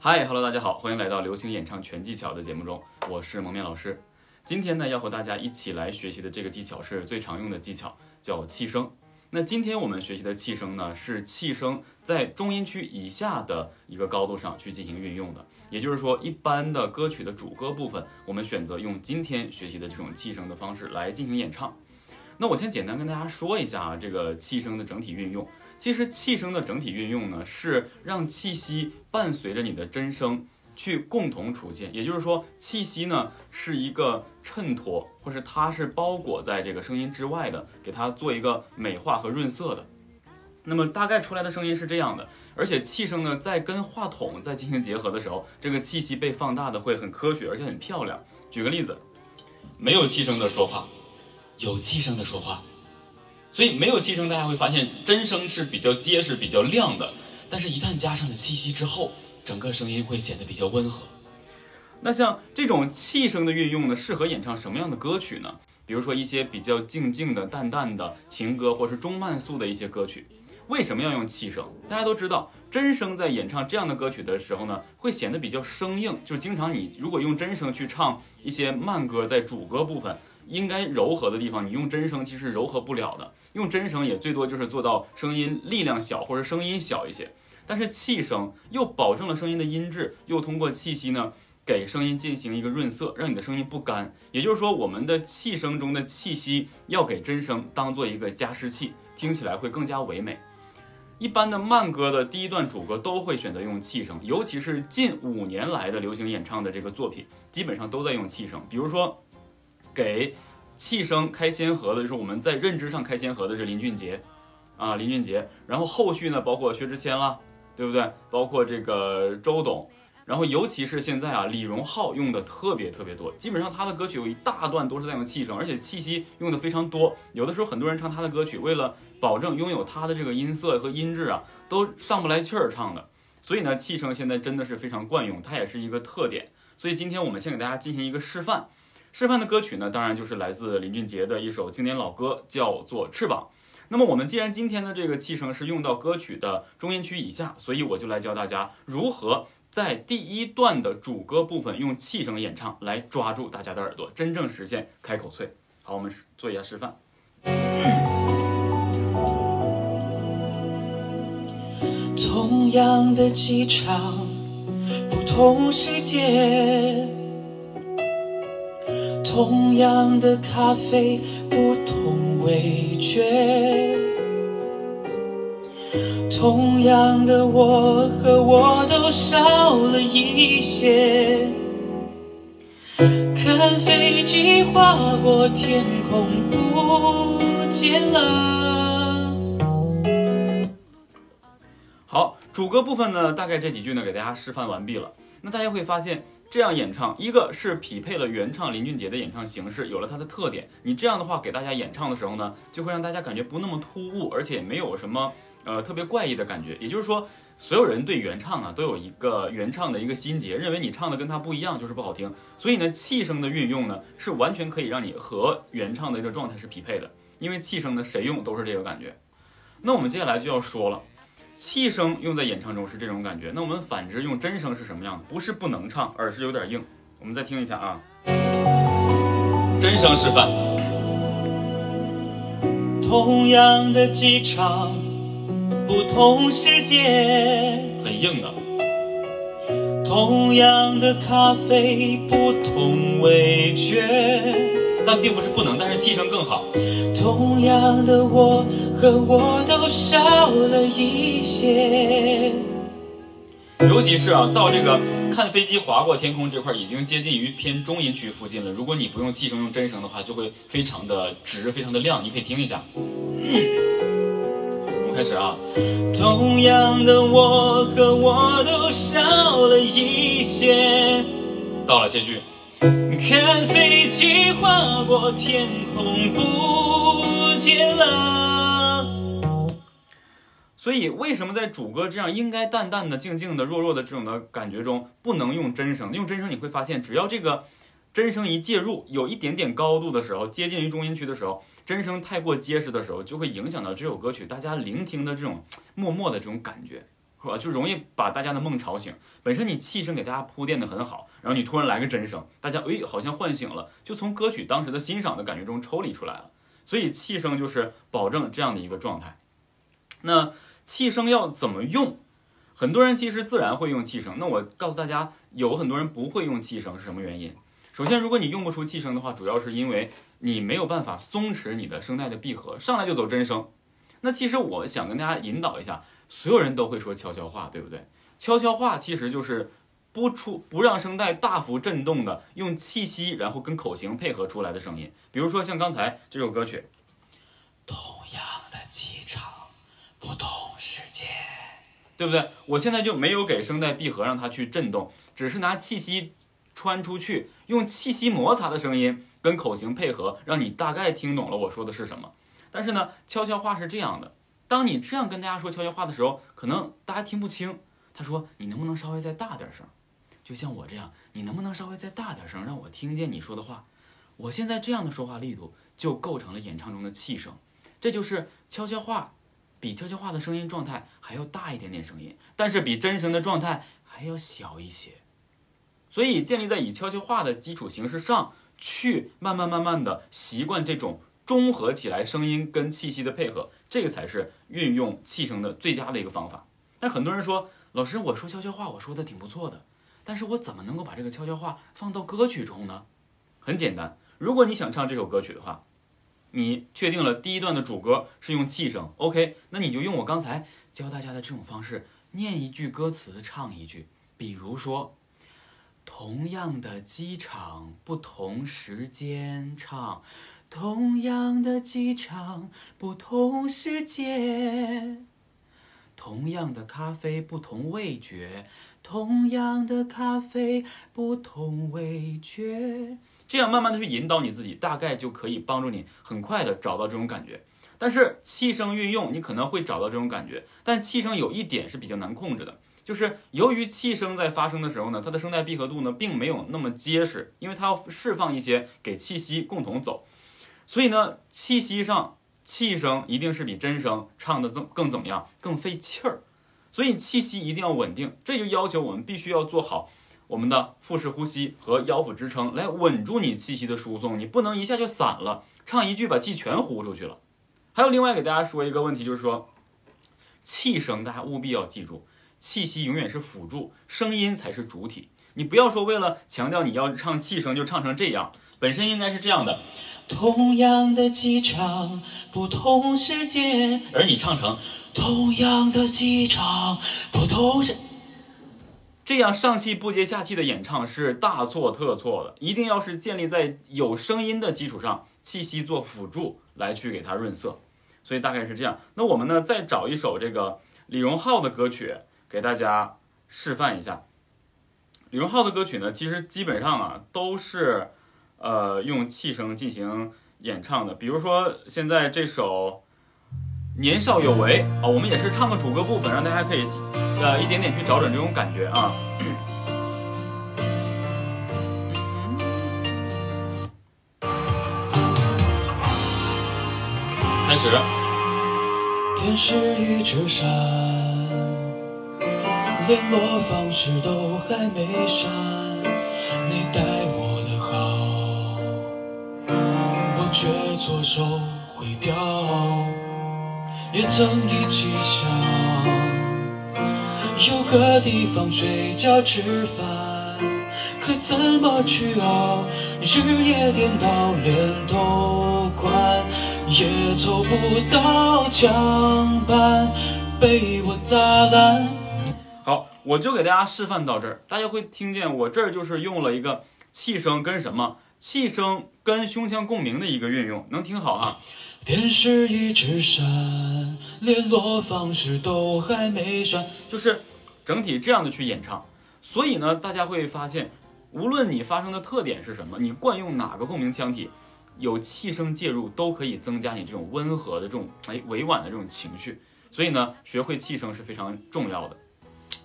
嗨，Hello，大家好，欢迎来到流行演唱全技巧的节目中，我是蒙面老师。今天呢，要和大家一起来学习的这个技巧是最常用的技巧，叫气声。那今天我们学习的气声呢，是气声在中音区以下的一个高度上去进行运用的。也就是说，一般的歌曲的主歌部分，我们选择用今天学习的这种气声的方式来进行演唱。那我先简单跟大家说一下啊，这个气声的整体运用。其实气声的整体运用呢，是让气息伴随着你的真声去共同出现。也就是说，气息呢是一个衬托，或是它是包裹在这个声音之外的，给它做一个美化和润色的。那么大概出来的声音是这样的，而且气声呢，在跟话筒在进行结合的时候，这个气息被放大的会很科学，而且很漂亮。举个例子，没有气声的说话，有气声的说话，所以没有气声，大家会发现真声是比较结实、比较亮的，但是一旦加上了气息之后，整个声音会显得比较温和。那像这种气声的运用呢，适合演唱什么样的歌曲呢？比如说一些比较静静的、淡淡的情歌，或是中慢速的一些歌曲。为什么要用气声？大家都知道，真声在演唱这样的歌曲的时候呢，会显得比较生硬。就经常你如果用真声去唱一些慢歌，在主歌部分应该柔和的地方，你用真声其实柔和不了的。用真声也最多就是做到声音力量小或者声音小一些。但是气声又保证了声音的音质，又通过气息呢给声音进行一个润色，让你的声音不干。也就是说，我们的气声中的气息要给真声当做一个加湿器，听起来会更加唯美。一般的慢歌的第一段主歌都会选择用气声，尤其是近五年来的流行演唱的这个作品，基本上都在用气声。比如说，给气声开先河的就是我们在认知上开先河的是林俊杰，啊林俊杰，然后后续呢包括薛之谦啦，对不对？包括这个周董。然后，尤其是现在啊，李荣浩用的特别特别多，基本上他的歌曲有一大段都是在用气声，而且气息用的非常多。有的时候很多人唱他的歌曲，为了保证拥有他的这个音色和音质啊，都上不来气儿唱的。所以呢，气声现在真的是非常惯用，它也是一个特点。所以今天我们先给大家进行一个示范，示范的歌曲呢，当然就是来自林俊杰的一首经典老歌，叫做《翅膀》。那么我们既然今天的这个气声是用到歌曲的中音区以下，所以我就来教大家如何。在第一段的主歌部分，用气声演唱来抓住大家的耳朵，真正实现开口脆。好，我们做一下示范。同样的机场，不同世界；同样的咖啡，不同味觉。同样的我和我都少了一些，看飞机划过天空不见了。好，主歌部分呢，大概这几句呢，给大家示范完毕了。那大家会发现，这样演唱，一个是匹配了原唱林俊杰的演唱形式，有了它的特点。你这样的话给大家演唱的时候呢，就会让大家感觉不那么突兀，而且没有什么。呃，特别怪异的感觉，也就是说，所有人对原唱啊都有一个原唱的一个心结，认为你唱的跟他不一样就是不好听。所以呢，气声的运用呢是完全可以让你和原唱的这个状态是匹配的，因为气声呢谁用都是这个感觉。那我们接下来就要说了，气声用在演唱中是这种感觉，那我们反之用真声是什么样的？不是不能唱，而是有点硬。我们再听一下啊，真声示范。同样的机场。不同世界，很硬的。同样的咖啡，不同味觉，但并不是不能，但是气声更好。同样的我和我都少了一些。尤其是啊，到这个看飞机划过天空这块，已经接近于偏中音区附近了。如果你不用气声，用真声的话，就会非常的直，非常的亮。你可以听一下。我们开始啊！同样的我和我都少了一些。到了这句，看飞机划过天空不见了。所以，为什么在主歌这样应该淡淡的、静静的、弱弱的这种的感觉中，不能用真声？用真声你会发现，只要这个真声一介入，有一点点高度的时候，接近于中音区的时候。真声太过结实的时候，就会影响到这首歌曲大家聆听的这种默默的这种感觉，是吧？就容易把大家的梦吵醒。本身你气声给大家铺垫的很好，然后你突然来个真声，大家诶好像唤醒了，就从歌曲当时的欣赏的感觉中抽离出来了。所以气声就是保证这样的一个状态。那气声要怎么用？很多人其实自然会用气声。那我告诉大家，有很多人不会用气声是什么原因？首先，如果你用不出气声的话，主要是因为你没有办法松弛你的声带的闭合，上来就走真声。那其实我想跟大家引导一下，所有人都会说悄悄话，对不对？悄悄话其实就是不出不让声带大幅震动的，用气息然后跟口型配合出来的声音。比如说像刚才这首歌曲，同样的机场，不同时间。对不对？我现在就没有给声带闭合让它去震动，只是拿气息穿出去，用气息摩擦的声音跟口型配合，让你大概听懂了我说的是什么。但是呢，悄悄话是这样的，当你这样跟大家说悄悄话的时候，可能大家听不清。他说：“你能不能稍微再大点声？就像我这样，你能不能稍微再大点声，让我听见你说的话？我现在这样的说话力度就构成了演唱中的气声，这就是悄悄话。”比悄悄话的声音状态还要大一点点声音，但是比真声的状态还要小一些。所以建立在以悄悄话的基础形式上去，慢慢慢慢的习惯这种中和起来声音跟气息的配合，这个才是运用气声的最佳的一个方法。但很多人说，老师，我说悄悄话，我说的挺不错的，但是我怎么能够把这个悄悄话放到歌曲中呢？很简单，如果你想唱这首歌曲的话。你确定了第一段的主歌是用气声，OK，那你就用我刚才教大家的这种方式，念一句歌词，唱一句。比如说，同样的机场，不同时间唱；同样的机场，不同世界；同样的咖啡，不同味觉；同样的咖啡，不同味觉。这样慢慢的去引导你自己，大概就可以帮助你很快的找到这种感觉。但是气声运用，你可能会找到这种感觉，但气声有一点是比较难控制的，就是由于气声在发声的时候呢，它的声带闭合度呢并没有那么结实，因为它要释放一些给气息共同走，所以呢，气息上气声一定是比真声唱的更更怎么样，更费气儿，所以气息一定要稳定，这就要求我们必须要做好。我们的腹式呼吸和腰腹支撑来稳住你气息的输送，你不能一下就散了，唱一句把气全呼出去了。还有另外给大家说一个问题，就是说气声，大家务必要记住，气息永远是辅助，声音才是主体。你不要说为了强调你要唱气声就唱成这样，本身应该是这样的。同样的机场，不同时间，而你唱成同样的机场，不同时。这样上气不接下气的演唱是大错特错的，一定要是建立在有声音的基础上，气息做辅助来去给它润色。所以大概是这样。那我们呢，再找一首这个李荣浩的歌曲给大家示范一下。李荣浩的歌曲呢，其实基本上啊都是呃用气声进行演唱的。比如说现在这首《年少有为》啊，我们也是唱个主歌部分，让大家可以。呃，一点点去找准这种感觉啊！开始。天是一只山，联络方式都还没删。你待我的好，我却左手毁掉。也曾一起想。有个地方睡觉吃饭，可怎么去熬？日夜颠倒，连头款也凑不到墙板，被我砸烂。好，我就给大家示范到这儿，大家会听见我这儿就是用了一个气声跟什么？气声跟胸腔共鸣的一个运用，能听好啊。天是一只山，联络方式都还没删，就是整体这样的去演唱。所以呢，大家会发现，无论你发声的特点是什么，你惯用哪个共鸣腔体，有气声介入都可以增加你这种温和的这种哎委婉的这种情绪。所以呢，学会气声是非常重要的。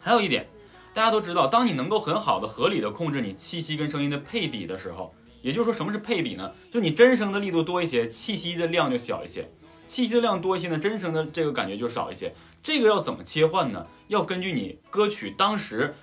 还有一点，大家都知道，当你能够很好的、合理的控制你气息跟声音的配比的时候，也就是说，什么是配比呢？就你真声的力度多一些，气息的量就小一些；气息的量多一些呢，真声的这个感觉就少一些。这个要怎么切换呢？要根据你歌曲当时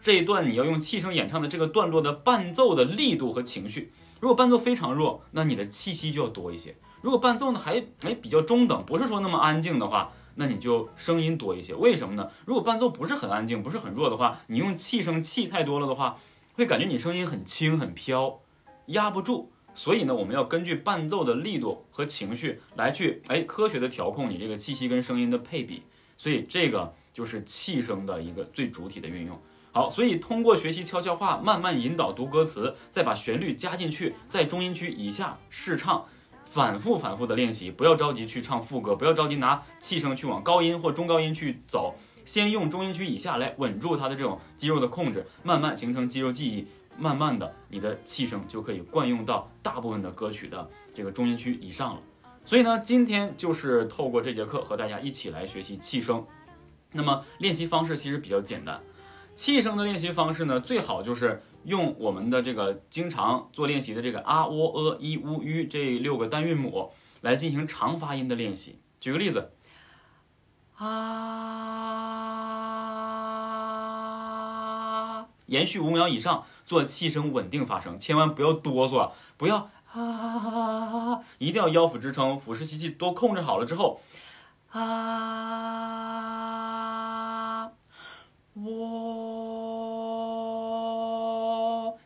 这一段你要用气声演唱的这个段落的伴奏的力度和情绪。如果伴奏非常弱，那你的气息就要多一些；如果伴奏呢还哎比较中等，不是说那么安静的话，那你就声音多一些。为什么呢？如果伴奏不是很安静，不是很弱的话，你用气声气太多了的话，会感觉你声音很轻很飘。压不住，所以呢，我们要根据伴奏的力度和情绪来去哎科学的调控你这个气息跟声音的配比，所以这个就是气声的一个最主体的运用。好，所以通过学习悄悄话，慢慢引导读歌词，再把旋律加进去，在中音区以下试唱，反复反复的练习，不要着急去唱副歌，不要着急拿气声去往高音或中高音去走，先用中音区以下来稳住它的这种肌肉的控制，慢慢形成肌肉记忆。慢慢的，你的气声就可以惯用到大部分的歌曲的这个中音区以上了。所以呢，今天就是透过这节课和大家一起来学习气声。那么练习方式其实比较简单，气声的练习方式呢，最好就是用我们的这个经常做练习的这个啊、喔、呃、一、乌、吁这六个单韵母来进行长发音的练习。举个例子，啊，延续五秒以上。做气声稳定发声，千万不要哆嗦，不要啊，一定要腰腹支撑，腹式吸气都控制好了之后，啊，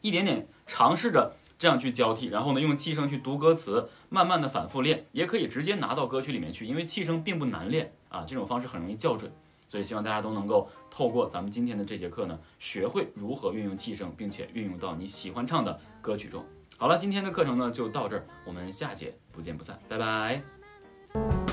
一点点尝试着这样去交替，然后呢用气声去读歌词，慢慢的反复练，也可以直接拿到歌曲里面去，因为气声并不难练啊，这种方式很容易校准。所以希望大家都能够透过咱们今天的这节课呢，学会如何运用气声，并且运用到你喜欢唱的歌曲中。好了，今天的课程呢就到这儿，我们下节不见不散，拜拜。